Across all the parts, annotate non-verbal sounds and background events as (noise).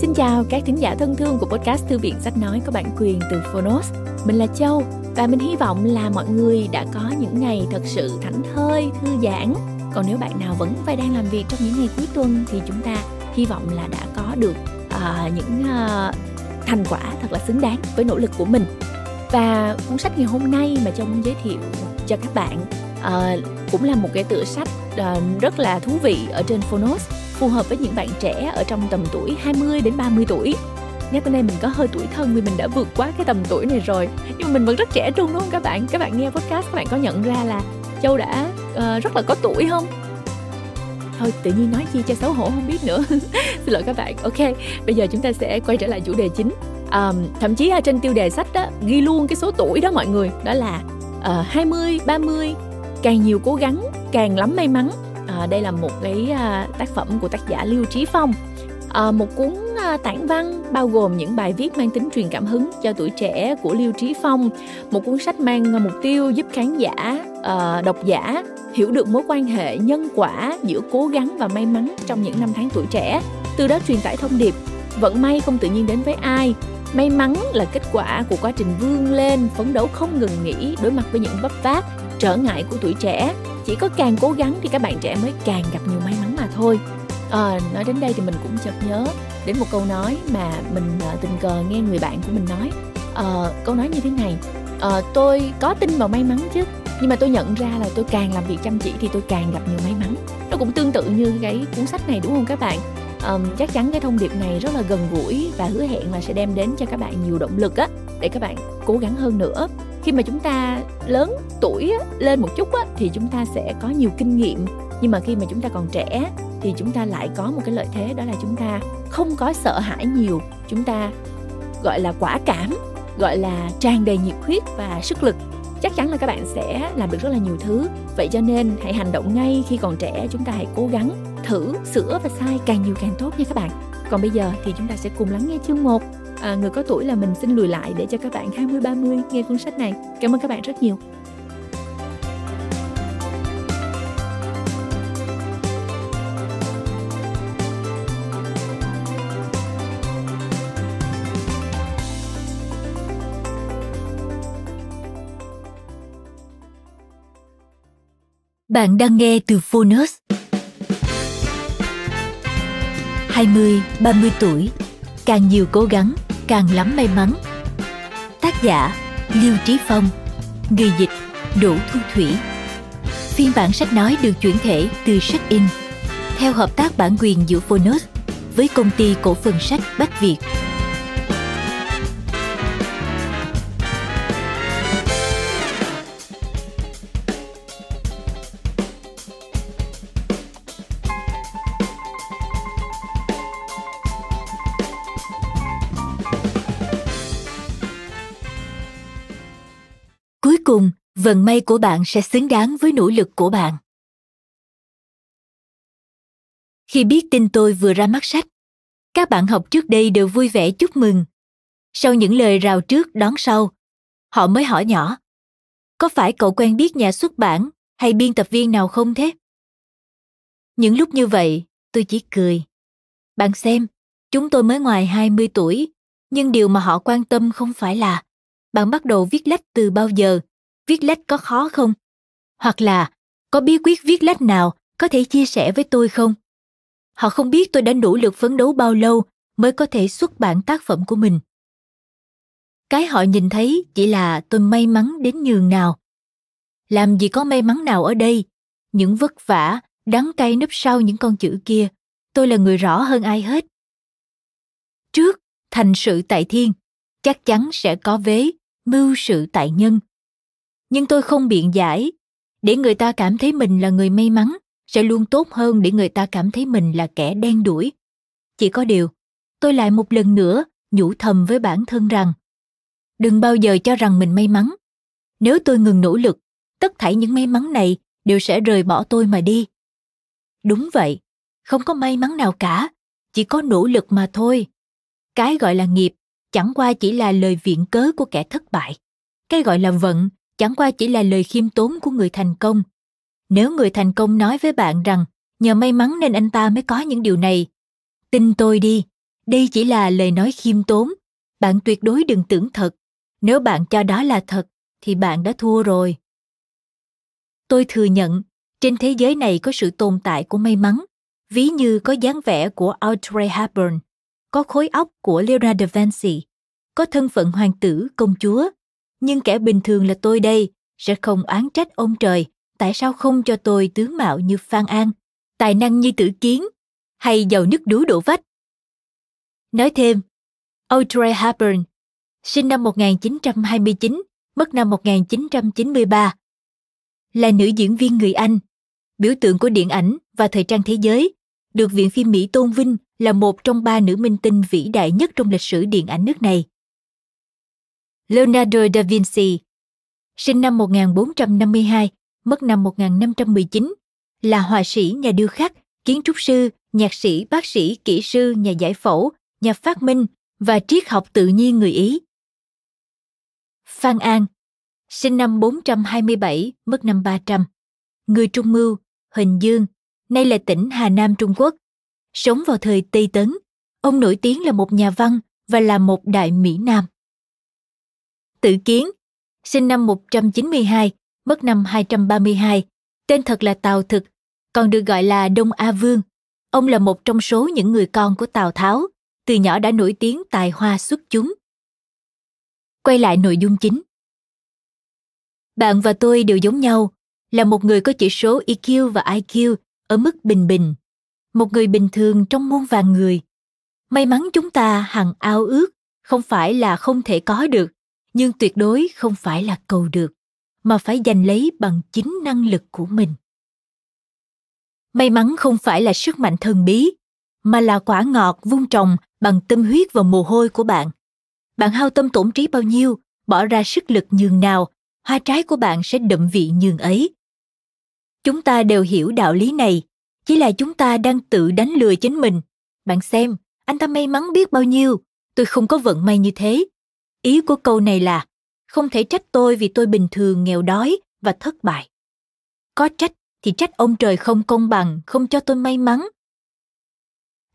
Xin chào các thính giả thân thương của podcast Thư viện Sách Nói có bản quyền từ Phonos. Mình là Châu và mình hy vọng là mọi người đã có những ngày thật sự thảnh thơi, thư giãn. Còn nếu bạn nào vẫn phải đang làm việc trong những ngày cuối tuần thì chúng ta hy vọng là đã có được uh, những uh, thành quả thật là xứng đáng với nỗ lực của mình. Và cuốn sách ngày hôm nay mà Châu muốn giới thiệu cho các bạn uh, cũng là một cái tựa sách uh, rất là thú vị ở trên Phonos phù hợp với những bạn trẻ ở trong tầm tuổi 20 đến 30 tuổi. Nhắc tới đây mình có hơi tuổi thân vì mình đã vượt qua cái tầm tuổi này rồi. Nhưng mà mình vẫn rất trẻ trung đúng không các bạn? Các bạn nghe podcast các bạn có nhận ra là châu đã uh, rất là có tuổi không? Thôi tự nhiên nói chi cho xấu hổ không biết nữa. (laughs) Xin lỗi các bạn. Ok bây giờ chúng ta sẽ quay trở lại chủ đề chính. Um, thậm chí ở trên tiêu đề sách đó ghi luôn cái số tuổi đó mọi người. Đó là uh, 20, 30 càng nhiều cố gắng càng lắm may mắn à, đây là một cái à, tác phẩm của tác giả Lưu Trí Phong. À, một cuốn à, tản văn bao gồm những bài viết mang tính truyền cảm hứng cho tuổi trẻ của Lưu Trí Phong. Một cuốn sách mang mục tiêu giúp khán giả à, độc giả hiểu được mối quan hệ nhân quả giữa cố gắng và may mắn trong những năm tháng tuổi trẻ. Từ đó truyền tải thông điệp vận may không tự nhiên đến với ai. May mắn là kết quả của quá trình vươn lên phấn đấu không ngừng nghỉ đối mặt với những vấp váp trở ngại của tuổi trẻ chỉ có càng cố gắng thì các bạn trẻ mới càng gặp nhiều may mắn mà thôi. À, nói đến đây thì mình cũng chợt nhớ đến một câu nói mà mình ờ, tình cờ nghe người bạn của mình nói. À, câu nói như thế này à, tôi có tin vào may mắn chứ nhưng mà tôi nhận ra là tôi càng làm việc chăm chỉ thì tôi càng gặp nhiều may mắn. Nó cũng tương tự như cái cuốn sách này đúng không các bạn? Um, chắc chắn cái thông điệp này rất là gần gũi và hứa hẹn là sẽ đem đến cho các bạn nhiều động lực á để các bạn cố gắng hơn nữa khi mà chúng ta lớn tuổi lên một chút á, thì chúng ta sẽ có nhiều kinh nghiệm. Nhưng mà khi mà chúng ta còn trẻ thì chúng ta lại có một cái lợi thế đó là chúng ta không có sợ hãi nhiều. Chúng ta gọi là quả cảm gọi là tràn đầy nhiệt huyết và sức lực. Chắc chắn là các bạn sẽ làm được rất là nhiều thứ. Vậy cho nên hãy hành động ngay khi còn trẻ chúng ta hãy cố gắng thử sửa và sai càng nhiều càng tốt nha các bạn. Còn bây giờ thì chúng ta sẽ cùng lắng nghe chương 1 à, người có tuổi là mình xin lùi lại để cho các bạn 20 30 nghe cuốn sách này. Cảm ơn các bạn rất nhiều. Bạn đang nghe từ Phonos. 20, 30 tuổi, càng nhiều cố gắng, càng lắm may mắn. Tác giả liêu trí phong. Người dịch, đỗ thu thủy. Phiên bản sách nói được chuyển thể từ sách in, theo hợp tác bản quyền giữa phonos với công ty cổ phần sách bách việt. Vận may của bạn sẽ xứng đáng với nỗ lực của bạn. Khi biết tin tôi vừa ra mắt sách, các bạn học trước đây đều vui vẻ chúc mừng. Sau những lời rào trước đón sau, họ mới hỏi nhỏ, có phải cậu quen biết nhà xuất bản hay biên tập viên nào không thế? Những lúc như vậy, tôi chỉ cười. Bạn xem, chúng tôi mới ngoài 20 tuổi, nhưng điều mà họ quan tâm không phải là bạn bắt đầu viết lách từ bao giờ viết lách có khó không? Hoặc là, có bí quyết viết lách nào có thể chia sẻ với tôi không? Họ không biết tôi đã nỗ lực phấn đấu bao lâu mới có thể xuất bản tác phẩm của mình. Cái họ nhìn thấy chỉ là tôi may mắn đến nhường nào. Làm gì có may mắn nào ở đây? Những vất vả, đắng cay nấp sau những con chữ kia, tôi là người rõ hơn ai hết. Trước, thành sự tại thiên, chắc chắn sẽ có vế, mưu sự tại nhân nhưng tôi không biện giải. Để người ta cảm thấy mình là người may mắn, sẽ luôn tốt hơn để người ta cảm thấy mình là kẻ đen đuổi. Chỉ có điều, tôi lại một lần nữa nhủ thầm với bản thân rằng, đừng bao giờ cho rằng mình may mắn. Nếu tôi ngừng nỗ lực, tất thảy những may mắn này đều sẽ rời bỏ tôi mà đi. Đúng vậy, không có may mắn nào cả, chỉ có nỗ lực mà thôi. Cái gọi là nghiệp chẳng qua chỉ là lời viện cớ của kẻ thất bại. Cái gọi là vận chẳng qua chỉ là lời khiêm tốn của người thành công. Nếu người thành công nói với bạn rằng nhờ may mắn nên anh ta mới có những điều này. Tin tôi đi. Đây chỉ là lời nói khiêm tốn. Bạn tuyệt đối đừng tưởng thật. Nếu bạn cho đó là thật thì bạn đã thua rồi. Tôi thừa nhận trên thế giới này có sự tồn tại của may mắn. Ví như có dáng vẻ của Audrey Hepburn, có khối óc của Leonardo da Vinci, có thân phận hoàng tử, công chúa. Nhưng kẻ bình thường là tôi đây, sẽ không oán trách ông trời. Tại sao không cho tôi tướng mạo như Phan An, tài năng như Tử Kiến, hay giàu nước đú đổ vách. Nói thêm, Audrey Hepburn, sinh năm 1929, mất năm 1993, là nữ diễn viên người Anh, biểu tượng của điện ảnh và thời trang thế giới, được Viện phim Mỹ tôn vinh là một trong ba nữ minh tinh vĩ đại nhất trong lịch sử điện ảnh nước này. Leonardo da Vinci, sinh năm 1452, mất năm 1519, là họa sĩ, nhà điêu khắc, kiến trúc sư, nhạc sĩ, bác sĩ, kỹ sư, nhà giải phẫu, nhà phát minh và triết học tự nhiên người Ý. Phan An, sinh năm 427, mất năm 300, người Trung Mưu, Huỳnh Dương, nay là tỉnh Hà Nam Trung Quốc. Sống vào thời Tây Tấn, ông nổi tiếng là một nhà văn và là một đại Mỹ Nam. Tự Kiến, sinh năm 192, mất năm 232, tên thật là Tào Thực, còn được gọi là Đông A Vương. Ông là một trong số những người con của Tào Tháo, từ nhỏ đã nổi tiếng tài hoa xuất chúng. Quay lại nội dung chính. Bạn và tôi đều giống nhau, là một người có chỉ số EQ và IQ ở mức bình bình, một người bình thường trong muôn vàng người. May mắn chúng ta hằng ao ước không phải là không thể có được, nhưng tuyệt đối không phải là cầu được, mà phải giành lấy bằng chính năng lực của mình. May mắn không phải là sức mạnh thần bí, mà là quả ngọt vun trồng bằng tâm huyết và mồ hôi của bạn. Bạn hao tâm tổn trí bao nhiêu, bỏ ra sức lực nhường nào, hoa trái của bạn sẽ đậm vị nhường ấy chúng ta đều hiểu đạo lý này chỉ là chúng ta đang tự đánh lừa chính mình bạn xem anh ta may mắn biết bao nhiêu tôi không có vận may như thế ý của câu này là không thể trách tôi vì tôi bình thường nghèo đói và thất bại. Có trách thì trách ông trời không công bằng không cho tôi may mắn.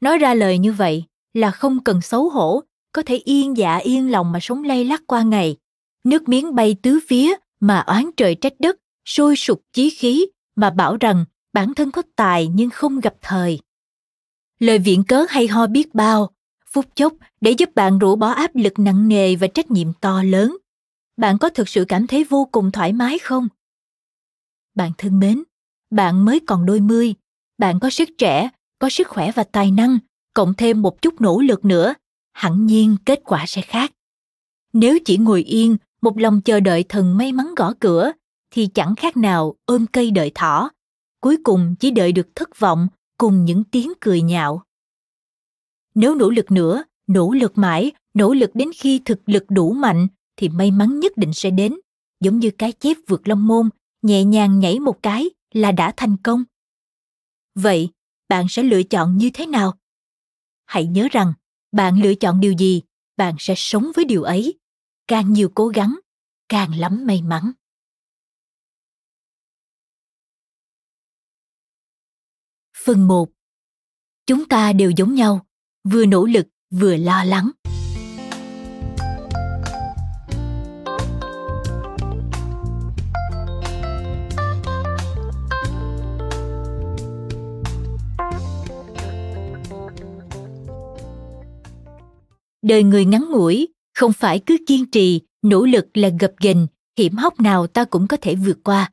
Nói ra lời như vậy là không cần xấu hổ có thể yên dạ yên lòng mà sống lay lắc qua ngày. Nước miếng bay tứ phía mà oán trời trách đất sôi sục chí khí mà bảo rằng bản thân có tài nhưng không gặp thời. Lời viện cớ hay ho biết bao, phút chốc để giúp bạn rũ bỏ áp lực nặng nề và trách nhiệm to lớn. Bạn có thực sự cảm thấy vô cùng thoải mái không? Bạn thân mến, bạn mới còn đôi mươi, bạn có sức trẻ, có sức khỏe và tài năng, cộng thêm một chút nỗ lực nữa, hẳn nhiên kết quả sẽ khác. Nếu chỉ ngồi yên, một lòng chờ đợi thần may mắn gõ cửa, thì chẳng khác nào ôm cây đợi thỏ cuối cùng chỉ đợi được thất vọng cùng những tiếng cười nhạo nếu nỗ lực nữa nỗ lực mãi nỗ lực đến khi thực lực đủ mạnh thì may mắn nhất định sẽ đến. Giống như cái chép vượt long môn nhẹ nhàng nhảy một cái là đã thành công. Vậy bạn sẽ lựa chọn như thế nào? Hãy nhớ rằng bạn lựa chọn điều gì bạn sẽ sống với điều ấy. Càng nhiều cố gắng càng lắm may mắn. Phần 1 Chúng ta đều giống nhau, vừa nỗ lực vừa lo lắng. Đời người ngắn ngủi, không phải cứ kiên trì, nỗ lực là gập ghềnh, hiểm hóc nào ta cũng có thể vượt qua.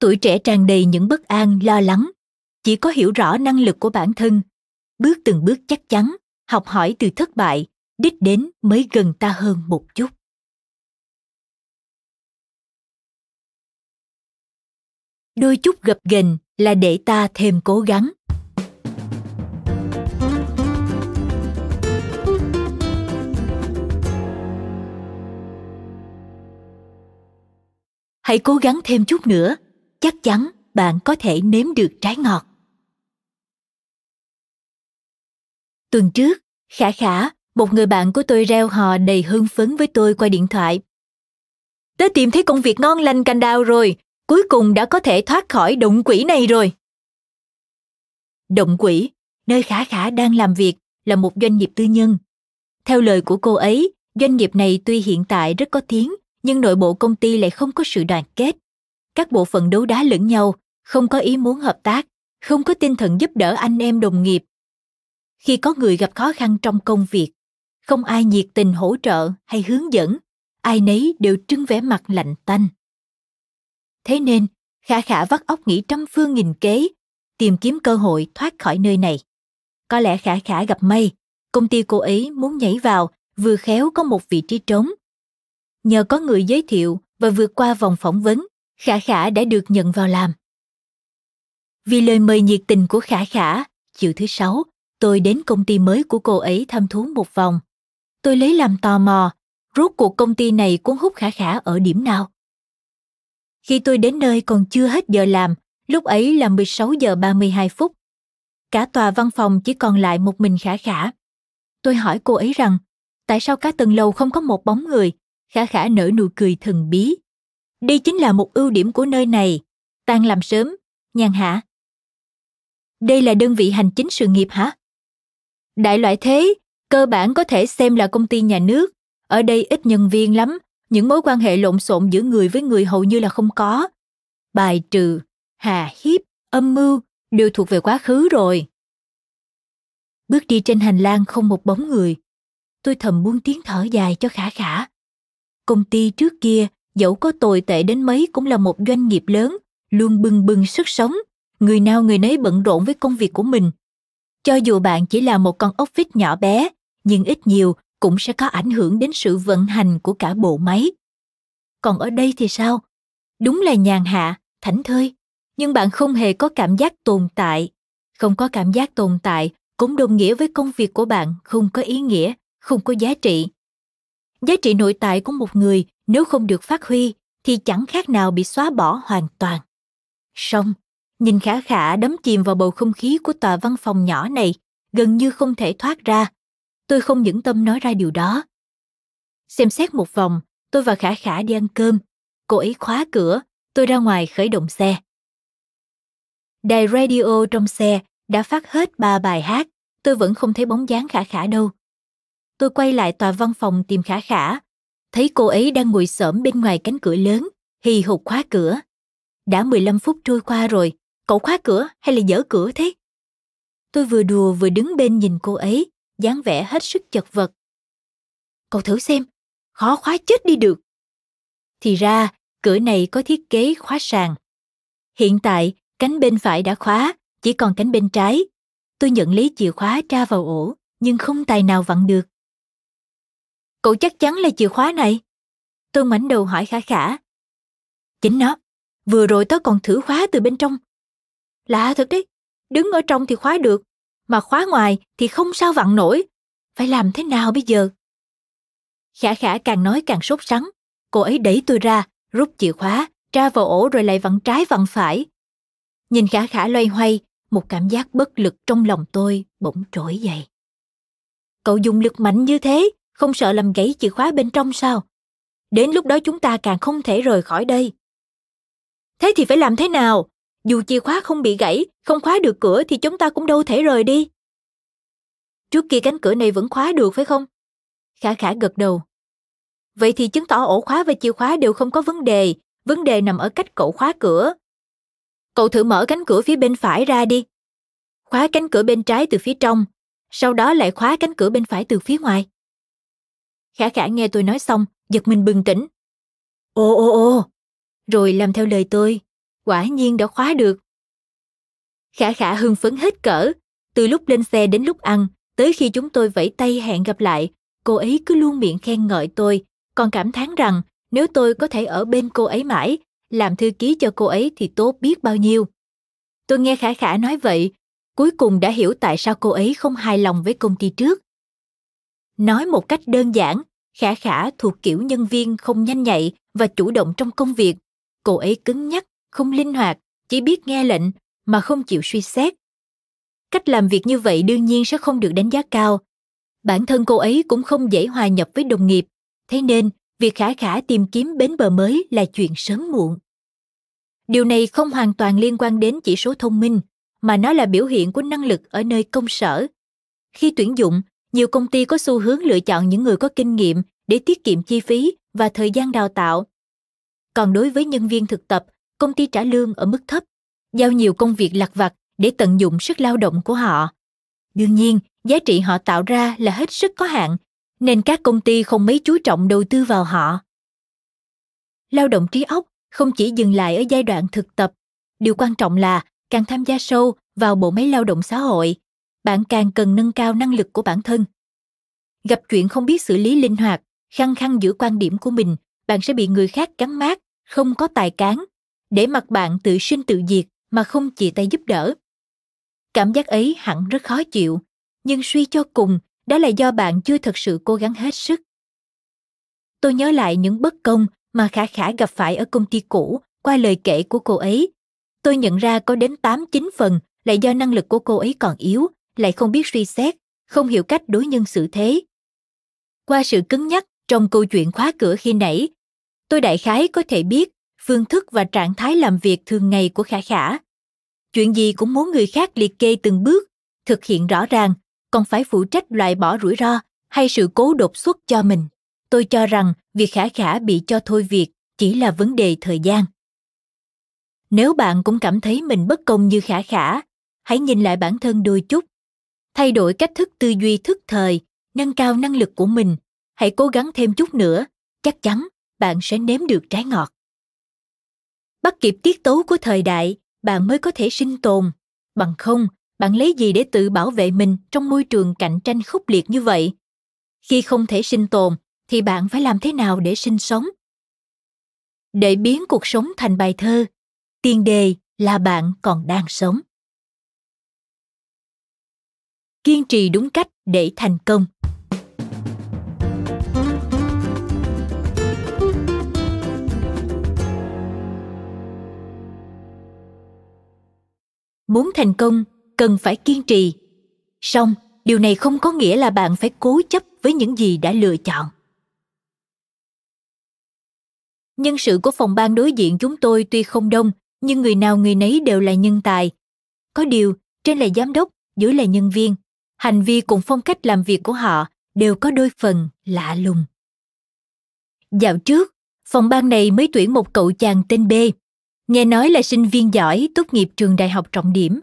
Tuổi trẻ tràn đầy những bất an, lo lắng, chỉ có hiểu rõ năng lực của bản thân bước từng bước chắc chắn, học hỏi từ thất bại, đích đến mới gần ta hơn một chút. Đôi chút gập ghềnh là để ta thêm cố gắng. Hãy cố gắng thêm chút nữa, chắc chắn bạn có thể nếm được trái ngọt. Tuần trước, Khả Khả, một người bạn của tôi reo hò đầy hưng phấn với tôi qua điện thoại. Tớ tìm thấy công việc ngon lành cành đào rồi, cuối cùng đã có thể thoát khỏi động quỷ này rồi. Động quỷ, nơi Khả Khả đang làm việc, là một doanh nghiệp tư nhân. Theo lời của cô ấy, doanh nghiệp này tuy hiện tại rất có tiếng, nhưng nội bộ công ty lại không có sự đoàn kết. Các bộ phận đấu đá lẫn nhau, không có ý muốn hợp tác, không có tinh thần giúp đỡ anh em đồng nghiệp. Khi có người gặp khó khăn trong công việc, không ai nhiệt tình hỗ trợ hay hướng dẫn, ai nấy đều trưng vẻ mặt lạnh tanh. Thế nên, Khả Khả vắt óc nghĩ trăm phương nghìn kế, tìm kiếm cơ hội thoát khỏi nơi này. Có lẽ Khả Khả gặp may, công ty cô ấy muốn nhảy vào, vừa khéo có một vị trí trống. Nhờ có người giới thiệu và vượt qua vòng phỏng vấn, Khả Khả đã được nhận vào làm. Vì lời mời nhiệt tình của Khả Khả, chiều thứ sáu, tôi đến công ty mới của cô ấy thăm thú một vòng. Tôi lấy làm tò mò, rốt cuộc công ty này cuốn hút Khả Khả ở điểm nào? Khi tôi đến nơi còn chưa hết giờ làm, lúc ấy là 16 giờ 32 phút. Cả tòa văn phòng chỉ còn lại một mình Khả Khả. Tôi hỏi cô ấy rằng, tại sao cả tầng lầu không có một bóng người? Khả Khả nở nụ cười thần bí. Đây chính là một ưu điểm của nơi này. Tan làm sớm, nhàn hạ. Đây là đơn vị hành chính sự nghiệp hả? Đại loại thế, cơ bản có thể xem là công ty nhà nước. Ở đây ít nhân viên lắm, những mối quan hệ lộn xộn giữa người với người hầu như là không có. Bài trừ, hà hiếp, âm mưu đều thuộc về quá khứ rồi. Bước đi trên hành lang không một bóng người. Tôi thầm buông tiếng thở dài cho khả khả. Công ty trước kia, dẫu có tồi tệ đến mấy cũng là một doanh nghiệp lớn, luôn bừng bừng sức sống. Người nào người nấy bận rộn với công việc của mình. Cho dù bạn chỉ là một con ốc vít nhỏ bé, nhưng ít nhiều cũng sẽ có ảnh hưởng đến sự vận hành của cả bộ máy. Còn ở đây thì sao? Đúng là nhàn hạ, thảnh thơi, nhưng bạn không hề có cảm giác tồn tại. Không có cảm giác tồn tại cũng đồng nghĩa với công việc của bạn không có ý nghĩa, không có giá trị. Giá trị nội tại của một người nếu không được phát huy thì chẳng khác nào bị xóa bỏ hoàn toàn. Song, nhìn khả khả đắm chìm vào bầu không khí của tòa văn phòng nhỏ này, gần như không thể thoát ra. Tôi không những tâm nói ra điều đó. Xem xét một vòng tôi và khả khả đi ăn cơm. Cô ấy khóa cửa tôi ra ngoài khởi động xe. Đài radio trong xe đã phát hết ba bài hát tôi vẫn không thấy bóng dáng khả khả đâu. Tôi quay lại tòa văn phòng tìm khả khả. Thấy cô ấy đang ngồi xổm bên ngoài cánh cửa lớn hì hục khóa cửa. Đã 15 phút trôi qua rồi cậu khóa cửa hay là dở cửa thế tôi vừa đùa vừa đứng bên nhìn cô ấy dáng vẻ hết sức chật vật. Cậu thử xem, khó khóa chết đi được. Thì ra, cửa này có thiết kế khóa sàn. Hiện tại, cánh bên phải đã khóa, chỉ còn cánh bên trái. Tôi nhận lấy chìa khóa tra vào ổ, nhưng không tài nào vặn được. Cậu chắc chắn là chìa khóa này. Tôi ngoảnh đầu hỏi khả khả. Chính nó, vừa rồi tớ còn thử khóa từ bên trong. Lạ thật đấy, đứng ở trong thì khóa được, mà khóa ngoài thì không sao vặn nổi. Phải làm thế nào bây giờ? Khả khả càng nói càng sốt sắng. Cô ấy đẩy tôi ra, rút chìa khóa, tra vào ổ rồi lại vặn trái vặn phải. Nhìn khả khả loay hoay, một cảm giác bất lực trong lòng tôi bỗng trỗi dậy. Cậu dùng lực mạnh như thế, không sợ làm gãy chìa khóa bên trong sao? Đến lúc đó chúng ta càng không thể rời khỏi đây. Thế thì phải làm thế nào? Dù chìa khóa không bị gãy, không khóa được cửa thì chúng ta cũng đâu thể rời đi. Trước kia cánh cửa này vẫn khóa được phải không? Khả khả gật đầu. Vậy thì chứng tỏ ổ khóa và chìa khóa đều không có vấn đề, vấn đề nằm ở cách cậu khóa cửa. Cậu thử mở cánh cửa phía bên phải ra đi. Khóa cánh cửa bên trái từ phía trong, sau đó lại khóa cánh cửa bên phải từ phía ngoài. Khả khả nghe tôi nói xong, giật mình bừng tỉnh. Ồ ồ ồ, rồi làm theo lời tôi, quả nhiên đã khóa được. Khả khả hưng phấn hết cỡ, từ lúc lên xe đến lúc ăn, tới khi chúng tôi vẫy tay hẹn gặp lại, cô ấy cứ luôn miệng khen ngợi tôi, còn cảm thán rằng nếu tôi có thể ở bên cô ấy mãi, làm thư ký cho cô ấy thì tốt biết bao nhiêu. Tôi nghe Khả Khả nói vậy, cuối cùng đã hiểu tại sao cô ấy không hài lòng với công ty trước. Nói một cách đơn giản, Khả Khả thuộc kiểu nhân viên không nhanh nhạy và chủ động trong công việc. Cô ấy cứng nhắc, không linh hoạt, chỉ biết nghe lệnh mà không chịu suy xét. Cách làm việc như vậy đương nhiên sẽ không được đánh giá cao. Bản thân cô ấy cũng không dễ hòa nhập với đồng nghiệp, thế nên việc khả khả tìm kiếm bến bờ mới là chuyện sớm muộn. Điều này không hoàn toàn liên quan đến chỉ số thông minh, mà nó là biểu hiện của năng lực ở nơi công sở. khi tuyển dụng nhiều công ty có xu hướng lựa chọn những người có kinh nghiệm để tiết kiệm chi phí và thời gian đào tạo còn đối với nhân viên thực tập công ty trả lương ở mức thấp, giao nhiều công việc lặt vặt để tận dụng sức lao động của họ. Đương nhiên, giá trị họ tạo ra là hết sức có hạn, nên các công ty không mấy chú trọng đầu tư vào họ. Lao động trí óc không chỉ dừng lại ở giai đoạn thực tập, điều quan trọng là càng tham gia sâu vào bộ máy lao động xã hội, bạn càng cần nâng cao năng lực của bản thân. Gặp chuyện không biết xử lý linh hoạt, khăng khăng giữ quan điểm của mình, bạn sẽ bị người khác cắn mát, không có tài cán để mặc bạn tự sinh tự diệt mà không chỉ tay giúp đỡ. Cảm giác ấy hẳn rất khó chịu nhưng suy cho cùng đó là do bạn chưa thật sự cố gắng hết sức. Tôi nhớ lại những bất công mà khả khả gặp phải ở công ty cũ qua lời kể của cô ấy. Tôi nhận ra có đến 8 9 phần là do năng lực của cô ấy còn yếu, lại không biết suy xét, không hiểu cách đối nhân xử thế. Qua sự cứng nhắc trong câu chuyện khóa cửa khi nãy, tôi đại khái có thể biết phương thức và trạng thái làm việc thường ngày của Khả Khả. Chuyện gì cũng muốn người khác liệt kê từng bước, thực hiện rõ ràng, còn phải phụ trách loại bỏ rủi ro hay sự cố đột xuất cho mình. Tôi cho rằng việc Khả Khả bị cho thôi việc chỉ là vấn đề thời gian. Nếu bạn cũng cảm thấy mình bất công như Khả Khả, hãy nhìn lại bản thân đôi chút. Thay đổi cách thức tư duy thức thời, nâng cao năng lực của mình, hãy cố gắng thêm chút nữa, chắc chắn bạn sẽ nếm được trái ngọt. Bắt kịp tiết tấu của thời đại, bạn mới có thể sinh tồn. Bằng không, bạn lấy gì để tự bảo vệ mình trong môi trường cạnh tranh khốc liệt như vậy? Khi không thể sinh tồn, thì bạn phải làm thế nào để sinh sống? Để biến cuộc sống thành bài thơ, tiền đề là bạn còn đang sống kiên trì đúng cách để thành công muốn thành công, cần phải kiên trì. Song điều này không có nghĩa là bạn phải cố chấp với những gì đã lựa chọn. Nhân sự của phòng ban đối diện chúng tôi tuy không đông, nhưng người nào người nấy đều là nhân tài. Có điều, trên là giám đốc, dưới là nhân viên. Hành vi cùng phong cách làm việc của họ đều có đôi phần lạ lùng. Dạo trước, phòng ban này mới tuyển một cậu chàng tên b nghe nói là sinh viên giỏi tốt nghiệp trường đại học trọng điểm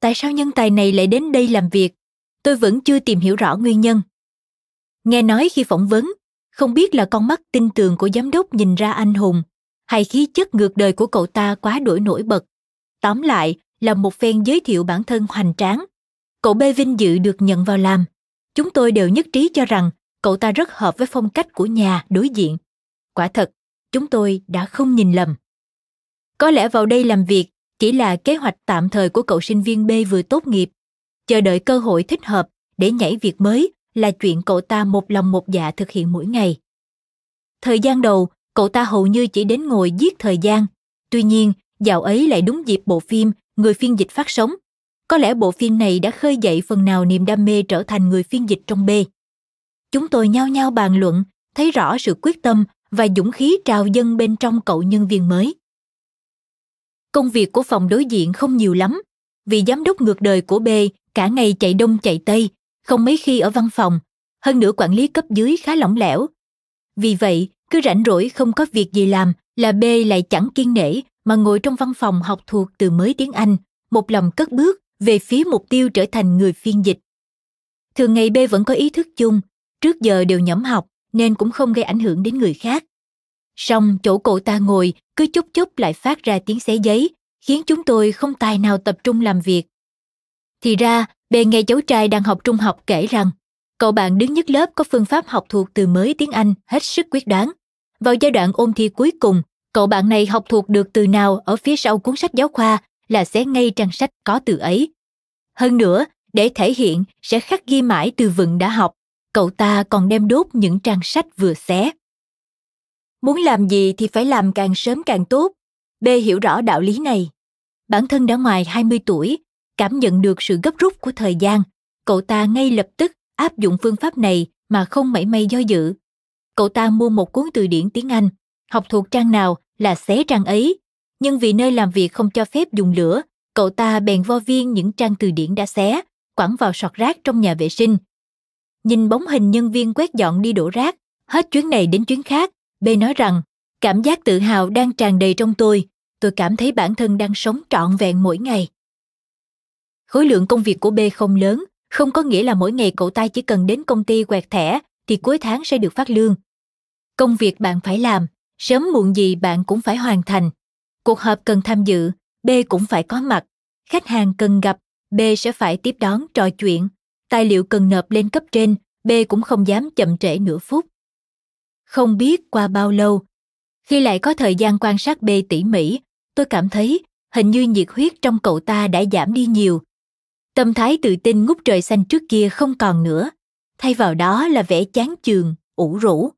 tại sao nhân tài này lại đến đây làm việc tôi vẫn chưa tìm hiểu rõ nguyên nhân nghe nói khi phỏng vấn không biết là con mắt tinh tường của giám đốc nhìn ra anh hùng hay khí chất ngược đời của cậu ta quá đổi nổi bật tóm lại là một phen giới thiệu bản thân hoành tráng cậu B vinh dự được nhận vào làm. Chúng tôi đều nhất trí cho rằng cậu ta rất hợp với phong cách của nhà đối diện. Quả thật, chúng tôi đã không nhìn lầm. Có lẽ vào đây làm việc chỉ là kế hoạch tạm thời của cậu sinh viên B vừa tốt nghiệp. Chờ đợi cơ hội thích hợp để nhảy việc mới là chuyện cậu ta một lòng một dạ thực hiện mỗi ngày. Thời gian đầu, cậu ta hầu như chỉ đến ngồi giết thời gian. Tuy nhiên, dạo ấy lại đúng dịp bộ phim Người phiên dịch phát sóng có lẽ bộ phim này đã khơi dậy phần nào niềm đam mê trở thành người phiên dịch trong B. Chúng tôi nhao nhao bàn luận, thấy rõ sự quyết tâm và dũng khí trào dâng bên trong cậu nhân viên mới. Công việc của phòng đối diện không nhiều lắm, vì giám đốc ngược đời của B cả ngày chạy đông chạy tây, không mấy khi ở văn phòng, hơn nữa quản lý cấp dưới khá lỏng lẻo. Vì vậy, cứ rảnh rỗi không có việc gì làm là B lại chẳng kiên nể mà ngồi trong văn phòng học thuộc từ mới tiếng Anh, một lòng cất bước về phía mục tiêu trở thành người phiên dịch. Thường ngày B vẫn có ý thức chung, trước giờ đều nhẩm học nên cũng không gây ảnh hưởng đến người khác. Song chỗ cậu ta ngồi cứ chút chút lại phát ra tiếng xé giấy, khiến chúng tôi không tài nào tập trung làm việc. Thì ra, bề nghe cháu trai đang học trung học kể rằng, cậu bạn đứng nhất lớp có phương pháp học thuộc từ mới tiếng Anh hết sức quyết đoán. Vào giai đoạn ôn thi cuối cùng, cậu bạn này học thuộc được từ nào ở phía sau cuốn sách giáo khoa là xé ngay trang sách có từ ấy. Hơn nữa, để thể hiện sẽ khắc ghi mãi từ vựng đã học, cậu ta còn đem đốt những trang sách vừa xé. Muốn làm gì thì phải làm càng sớm càng tốt. B hiểu rõ đạo lý này. Bản thân đã ngoài 20 tuổi, cảm nhận được sự gấp rút của thời gian, cậu ta ngay lập tức áp dụng phương pháp này mà không mảy may do dự. Cậu ta mua một cuốn từ điển tiếng Anh, học thuộc trang nào là xé trang ấy nhưng vì nơi làm việc không cho phép dùng lửa, cậu ta bèn vo viên những trang từ điển đã xé, quẳng vào sọt rác trong nhà vệ sinh. Nhìn bóng hình nhân viên quét dọn đi đổ rác, hết chuyến này đến chuyến khác, B nói rằng cảm giác tự hào đang tràn đầy trong tôi. Tôi cảm thấy bản thân đang sống trọn vẹn mỗi ngày. Khối lượng công việc của B không lớn, không có nghĩa là mỗi ngày cậu ta chỉ cần đến công ty quẹt thẻ thì cuối tháng sẽ được phát lương. Công việc bạn phải làm, sớm muộn gì bạn cũng phải hoàn thành. Cuộc họp cần tham dự, B cũng phải có mặt. Khách hàng cần gặp, B sẽ phải tiếp đón trò chuyện. Tài liệu cần nộp lên cấp trên, B cũng không dám chậm trễ nửa phút. Không biết qua bao lâu, khi lại có thời gian quan sát B tỉ mỉ, tôi cảm thấy hình như nhiệt huyết trong cậu ta đã giảm đi nhiều. Tâm thái tự tin ngút trời xanh trước kia không còn nữa, thay vào đó là vẻ chán chường, ủ rũ.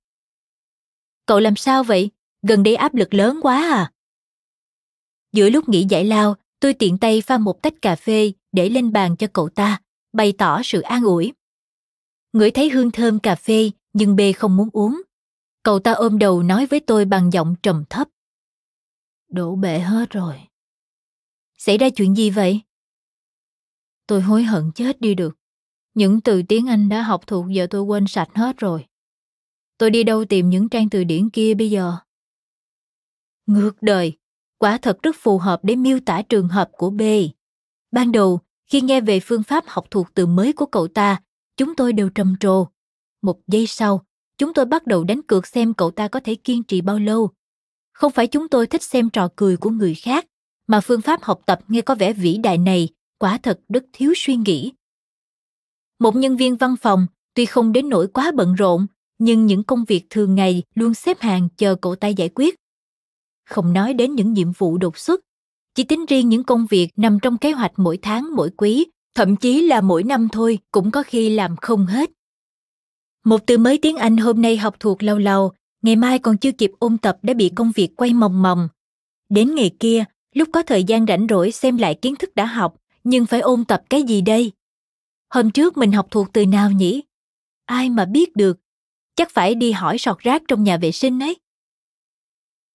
Cậu làm sao vậy? Gần đây áp lực lớn quá à? Giữa lúc nghỉ giải lao, tôi tiện tay pha một tách cà phê để lên bàn cho cậu ta, bày tỏ sự an ủi. Ngửi thấy hương thơm cà phê, nhưng bê không muốn uống. Cậu ta ôm đầu nói với tôi bằng giọng trầm thấp. Đổ bể hết rồi. Xảy ra chuyện gì vậy? Tôi hối hận chết đi được. Những từ tiếng Anh đã học thuộc giờ tôi quên sạch hết rồi. Tôi đi đâu tìm những trang từ điển kia bây giờ? Ngược đời, quả thật rất phù hợp để miêu tả trường hợp của B. Ban đầu, khi nghe về phương pháp học thuộc từ mới của cậu ta, chúng tôi đều trầm trồ. Một giây sau, chúng tôi bắt đầu đánh cược xem cậu ta có thể kiên trì bao lâu. Không phải chúng tôi thích xem trò cười của người khác, mà phương pháp học tập nghe có vẻ vĩ đại này quả thật rất thiếu suy nghĩ. Một nhân viên văn phòng tuy không đến nỗi quá bận rộn, nhưng những công việc thường ngày luôn xếp hàng chờ cậu ta giải quyết. Không nói đến những nhiệm vụ đột xuất, chỉ tính riêng những công việc nằm trong kế hoạch mỗi tháng mỗi quý, thậm chí là mỗi năm thôi cũng có khi làm không hết. Một từ mới tiếng Anh hôm nay học thuộc lâu lâu, ngày mai còn chưa kịp ôn tập đã bị công việc quay mòng mòng. Đến ngày kia, lúc có thời gian rảnh rỗi xem lại kiến thức đã học, nhưng phải ôn tập cái gì đây? Hôm trước mình học thuộc từ nào nhỉ? Ai mà biết được, chắc phải đi hỏi sọt rác trong nhà vệ sinh ấy.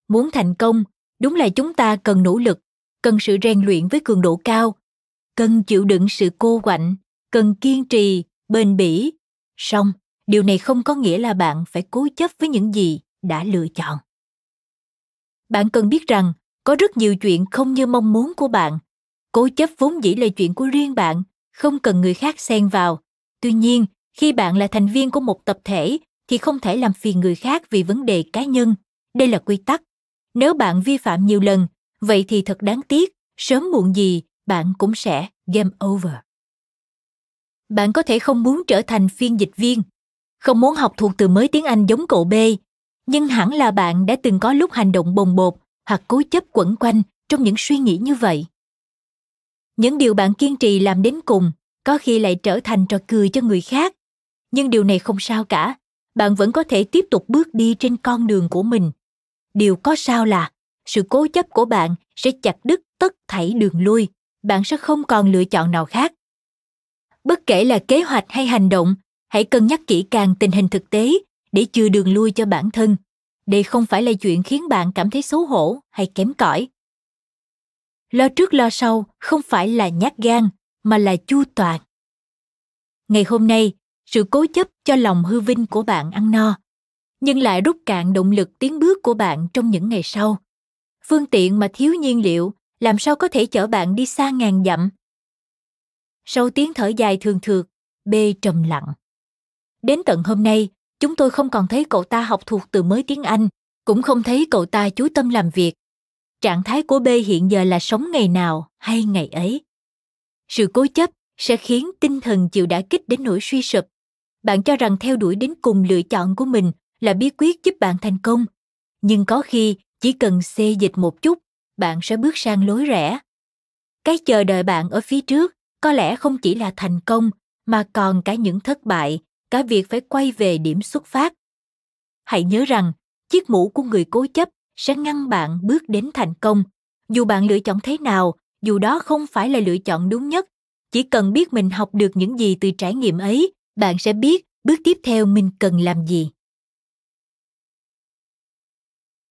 Muốn thành công, đúng là chúng ta cần nỗ lực, cần sự rèn luyện với cường độ cao, cần chịu đựng sự cô quạnh, cần kiên trì, bền bỉ. xong điều này không có nghĩa là bạn phải cố chấp với những gì đã lựa chọn. Bạn cần biết rằng có rất nhiều chuyện không như mong muốn của bạn. Cố chấp vốn dĩ là chuyện của riêng bạn, không cần người khác xen vào. Tuy nhiên, khi bạn là thành viên của một tập thể thì không thể làm phiền người khác vì vấn đề cá nhân. Đây là quy tắc. Nếu bạn vi phạm nhiều lần, vậy thì thật đáng tiếc, sớm muộn gì bạn cũng sẽ game over. Bạn có thể không muốn trở thành phiên dịch viên, không muốn học thuộc từ mới tiếng Anh giống cậu B, nhưng hẳn là bạn đã từng có lúc hành động bồng bột hoặc cố chấp quẩn quanh trong những suy nghĩ như vậy. Những điều bạn kiên trì làm đến cùng có khi lại trở thành trò cười cho người khác, nhưng điều này không sao cả, bạn vẫn có thể tiếp tục bước đi trên con đường của mình. Điều có sao là sự cố chấp của bạn sẽ chặt đứt tất thảy đường lui, bạn sẽ không còn lựa chọn nào khác. Bất kể là kế hoạch hay hành động, hãy cân nhắc kỹ càng tình hình thực tế để chừa đường lui cho bản thân. Đây không phải là chuyện khiến bạn cảm thấy xấu hổ hay kém cỏi. Lo trước lo sau không phải là nhát gan, mà là chu toàn. Ngày hôm nay, sự cố chấp cho lòng hư vinh của bạn ăn no, nhưng lại rút cạn động lực tiến bước của bạn trong những ngày sau. Phương tiện mà thiếu nhiên liệu làm sao có thể chở bạn đi xa ngàn dặm. Sau tiếng thở dài thường thượt, B trầm lặng. Đến tận hôm nay, chúng tôi không còn thấy cậu ta học thuộc từ mới tiếng Anh, cũng không thấy cậu ta chú tâm làm việc. Trạng thái của B hiện giờ là sống ngày nào hay ngày ấy. Sự cố chấp sẽ khiến tinh thần chịu đả kích đến nỗi suy sụp. Bạn cho rằng theo đuổi đến cùng lựa chọn của mình là bí quyết giúp bạn thành công. Nhưng có khi chỉ cần xê dịch một chút, bạn sẽ bước sang lối rẽ. Cái chờ đợi bạn ở phía trước có lẽ không chỉ là thành công mà còn cả những thất bại, cả việc phải quay về điểm xuất phát. Hãy nhớ rằng, chiếc mũ của người cố chấp sẽ ngăn bạn bước đến thành công. Dù bạn lựa chọn thế nào, dù đó không phải là lựa chọn đúng nhất, chỉ cần biết mình học được những gì từ trải nghiệm ấy, bạn sẽ biết bước tiếp theo mình cần làm gì.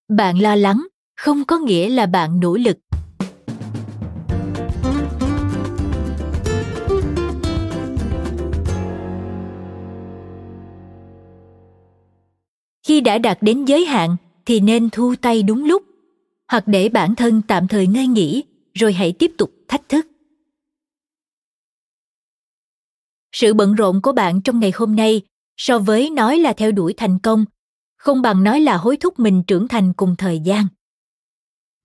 Bạn lo lắng không có nghĩa là bạn nỗ lực khi đã đạt đến giới hạn thì nên thu tay đúng lúc. Hoặc để bản thân tạm thời ngơi nghỉ, rồi hãy tiếp tục thách thức. Sự bận rộn của bạn trong ngày hôm nay so với nói là theo đuổi thành công, không bằng nói là hối thúc mình trưởng thành cùng thời gian.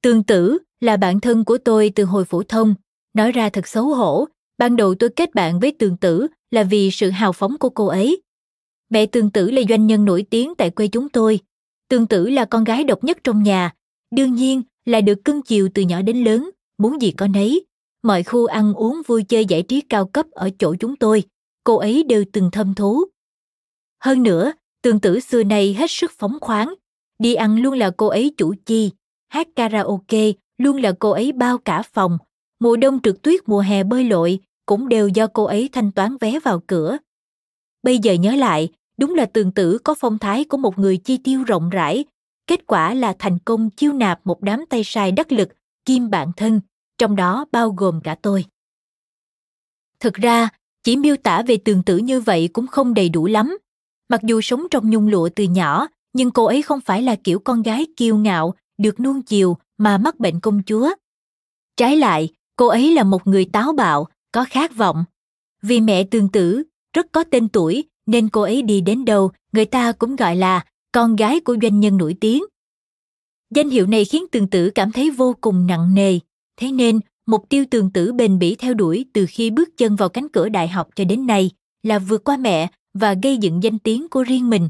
Tương tử là bạn thân của tôi từ hồi phổ thông, nói ra thật xấu hổ, ban đầu tôi kết bạn với tường tử là vì sự hào phóng của cô ấy mẹ tương tử là doanh nhân nổi tiếng tại quê chúng tôi. Tương tử là con gái độc nhất trong nhà. Đương nhiên là được cưng chiều từ nhỏ đến lớn, muốn gì có nấy. Mọi khu ăn uống vui chơi giải trí cao cấp ở chỗ chúng tôi, cô ấy đều từng thâm thú. Hơn nữa tương tử xưa nay hết sức phóng khoáng. Đi ăn luôn là cô ấy chủ chi, hát karaoke luôn là cô ấy bao cả phòng. Mùa đông trượt tuyết mùa hè bơi lội cũng đều do cô ấy thanh toán vé vào cửa bây giờ nhớ lại, đúng là tường tử có phong thái của một người chi tiêu rộng rãi. Kết quả là thành công chiêu nạp một đám tay sai đắc lực, kim bạn thân, trong đó bao gồm cả tôi. Thực ra, chỉ miêu tả về tường tử như vậy cũng không đầy đủ lắm. Mặc dù sống trong nhung lụa từ nhỏ, nhưng cô ấy không phải là kiểu con gái kiêu ngạo, được nuông chiều mà mắc bệnh công chúa. Trái lại, cô ấy là một người táo bạo, có khát vọng. Vì mẹ tương tử rất có tên tuổi, nên cô ấy đi đến đâu, người ta cũng gọi là con gái của doanh nhân nổi tiếng. Danh hiệu này khiến tường tử cảm thấy vô cùng nặng nề. Thế nên, mục tiêu tường tử bền bỉ theo đuổi từ khi bước chân vào cánh cửa đại học cho đến nay là vượt qua mẹ và gây dựng danh tiếng của riêng mình.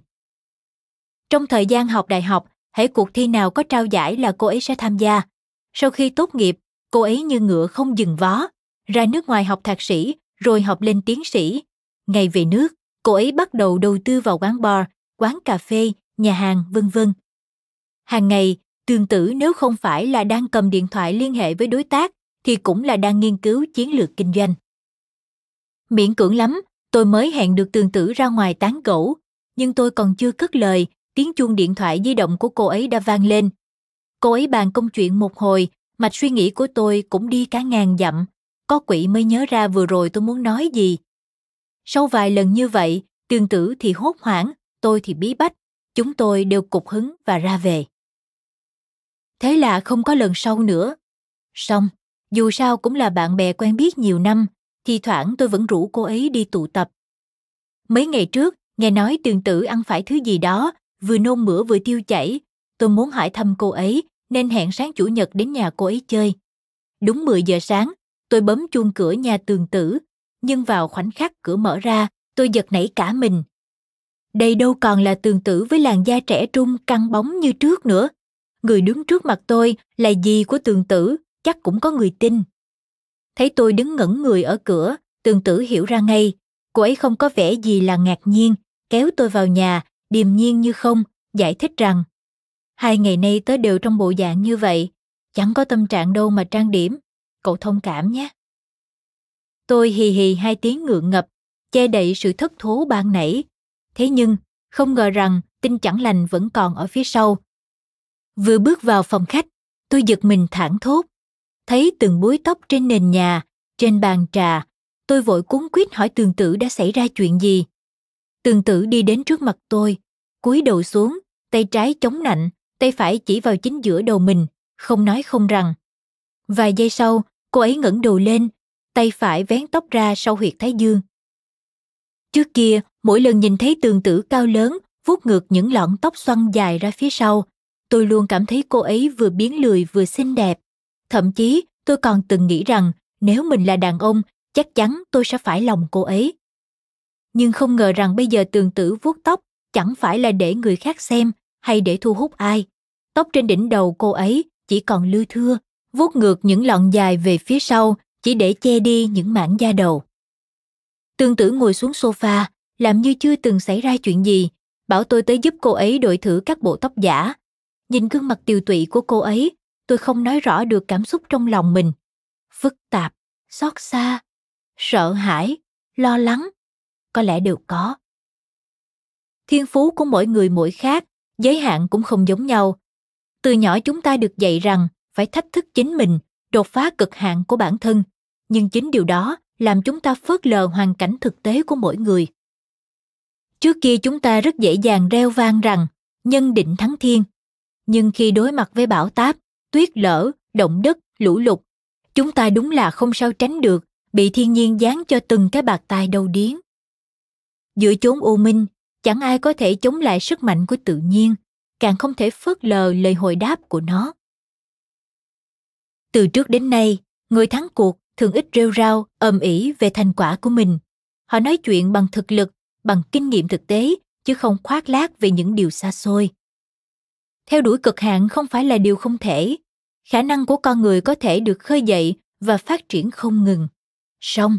Trong thời gian học đại học hãy cuộc thi nào có trao giải là cô ấy sẽ tham gia. Sau khi tốt nghiệp, cô ấy như ngựa không dừng vó, ra nước ngoài học thạc sĩ, rồi học lên tiến sĩ ngày về nước, cô ấy bắt đầu đầu tư vào quán bar, quán cà phê, nhà hàng, vân vân. Hàng ngày, tương tử nếu không phải là đang cầm điện thoại liên hệ với đối tác, thì cũng là đang nghiên cứu chiến lược kinh doanh. Miễn cưỡng lắm, tôi mới hẹn được tương tử ra ngoài tán gẫu, nhưng tôi còn chưa cất lời, tiếng chuông điện thoại di động của cô ấy đã vang lên. Cô ấy bàn công chuyện một hồi, mạch suy nghĩ của tôi cũng đi cả ngàn dặm. Có quỷ mới nhớ ra vừa rồi tôi muốn nói gì sau vài lần như vậy, tương tử thì hốt hoảng, tôi thì bí bách. Chúng tôi đều cục hứng và ra về. Thế là không có lần sau nữa. Xong, dù sao cũng là bạn bè quen biết nhiều năm thì thoảng tôi vẫn rủ cô ấy đi tụ tập. Mấy ngày trước, nghe nói tường tử ăn phải thứ gì đó, vừa nôn mửa vừa tiêu chảy. Tôi muốn hỏi thăm cô ấy, nên hẹn sáng chủ nhật đến nhà cô ấy chơi. Đúng 10 giờ sáng, tôi bấm chuông cửa nhà tường tử nhưng vào khoảnh khắc cửa mở ra, tôi giật nảy cả mình. Đây đâu còn là tường tử với làn da trẻ trung căng bóng như trước nữa. Người đứng trước mặt tôi là gì của tường tử, chắc cũng có người tin. Thấy tôi đứng ngẩn người ở cửa, tường tử hiểu ra ngay. Cô ấy không có vẻ gì là ngạc nhiên, kéo tôi vào nhà, điềm nhiên như không, giải thích rằng, hai ngày nay tớ đều trong bộ dạng như vậy, chẳng có tâm trạng đâu mà trang điểm. Cậu thông cảm nhé tôi hì hì hai tiếng ngượng ngập, che đậy sự thất thố ban nãy. Thế nhưng, không ngờ rằng tin chẳng lành vẫn còn ở phía sau. Vừa bước vào phòng khách, tôi giật mình thảng thốt. Thấy từng búi tóc trên nền nhà, trên bàn trà, tôi vội cuốn quýt hỏi tường tử đã xảy ra chuyện gì. Tường tử đi đến trước mặt tôi, cúi đầu xuống, tay trái chống nạnh, tay phải chỉ vào chính giữa đầu mình, không nói không rằng. Vài giây sau, cô ấy ngẩng đầu lên tay phải vén tóc ra sau huyệt thái dương. Trước kia, mỗi lần nhìn thấy tường tử cao lớn, vuốt ngược những lọn tóc xoăn dài ra phía sau, tôi luôn cảm thấy cô ấy vừa biến lười vừa xinh đẹp. Thậm chí, tôi còn từng nghĩ rằng, nếu mình là đàn ông, chắc chắn tôi sẽ phải lòng cô ấy. Nhưng không ngờ rằng bây giờ tường tử vuốt tóc, chẳng phải là để người khác xem, hay để thu hút ai. Tóc trên đỉnh đầu cô ấy chỉ còn lưa thưa, vuốt ngược những lọn dài về phía sau chỉ để che đi những mảng da đầu. Tương tử ngồi xuống sofa, làm như chưa từng xảy ra chuyện gì, bảo tôi tới giúp cô ấy đổi thử các bộ tóc giả. Nhìn gương mặt tiều tụy của cô ấy, tôi không nói rõ được cảm xúc trong lòng mình. Phức tạp, xót xa, sợ hãi, lo lắng, có lẽ đều có. Thiên phú của mỗi người mỗi khác, giới hạn cũng không giống nhau. Từ nhỏ chúng ta được dạy rằng phải thách thức chính mình, đột phá cực hạn của bản thân nhưng chính điều đó làm chúng ta phớt lờ hoàn cảnh thực tế của mỗi người. Trước kia chúng ta rất dễ dàng reo vang rằng, nhân định thắng thiên. Nhưng khi đối mặt với bão táp, tuyết lở, động đất, lũ lụt, chúng ta đúng là không sao tránh được, bị thiên nhiên giáng cho từng cái bạc tai đầu điếng. Giữa chốn u minh, chẳng ai có thể chống lại sức mạnh của tự nhiên, càng không thể phớt lờ lời hồi đáp của nó. Từ trước đến nay, người thắng cuộc thường ít rêu rao, ầm ĩ về thành quả của mình. Họ nói chuyện bằng thực lực, bằng kinh nghiệm thực tế, chứ không khoác lác về những điều xa xôi. Theo đuổi cực hạn không phải là điều không thể. Khả năng của con người có thể được khơi dậy và phát triển không ngừng. Song,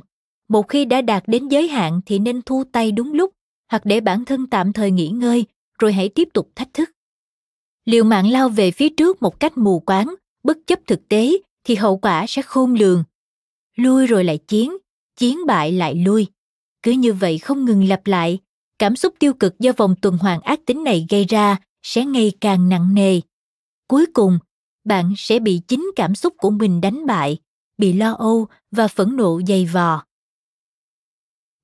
một khi đã đạt đến giới hạn thì nên thu tay đúng lúc, hoặc để bản thân tạm thời nghỉ ngơi, rồi hãy tiếp tục thách thức. Liều mạng lao về phía trước một cách mù quáng, bất chấp thực tế thì hậu quả sẽ khôn lường lui rồi lại chiến chiến bại lại lui. Cứ như vậy không ngừng lặp lại, cảm xúc tiêu cực do vòng tuần hoàn ác tính này gây ra sẽ ngày càng nặng nề. Cuối cùng, bạn sẽ bị chính cảm xúc của mình đánh bại, bị lo âu và phẫn nộ dày vò.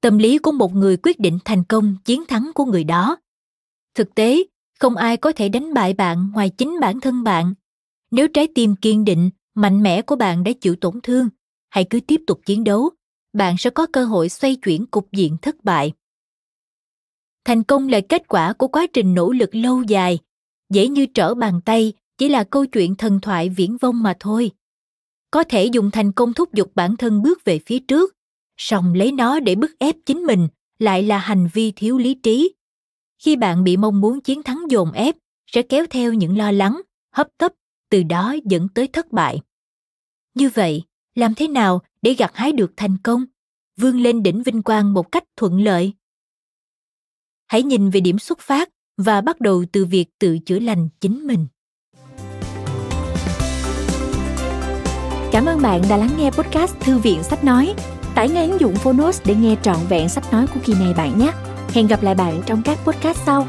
Tâm lý của một người quyết định thành công chiến thắng của người đó. Thực tế, không ai có thể đánh bại bạn ngoài chính bản thân bạn. Nếu trái tim kiên định, mạnh mẽ của bạn đã chịu tổn thương hãy cứ tiếp tục chiến đấu, bạn sẽ có cơ hội xoay chuyển cục diện thất bại. Thành công là kết quả của quá trình nỗ lực lâu dài, dễ như trở bàn tay, chỉ là câu chuyện thần thoại viễn vông mà thôi. Có thể dùng thành công thúc giục bản thân bước về phía trước, song lấy nó để bức ép chính mình lại là hành vi thiếu lý trí. Khi bạn bị mong muốn chiến thắng dồn ép, sẽ kéo theo những lo lắng, hấp tấp, từ đó dẫn tới thất bại. Như vậy làm thế nào để gặt hái được thành công? Vươn lên đỉnh vinh quang một cách thuận lợi. Hãy nhìn về điểm xuất phát và bắt đầu từ việc tự chữa lành chính mình. Cảm ơn bạn đã lắng nghe podcast thư viện sách nói. Tải ngay ứng dụng phonos để nghe trọn vẹn sách nói của kỳ này bạn nhé. Hẹn gặp lại bạn trong các podcast sau.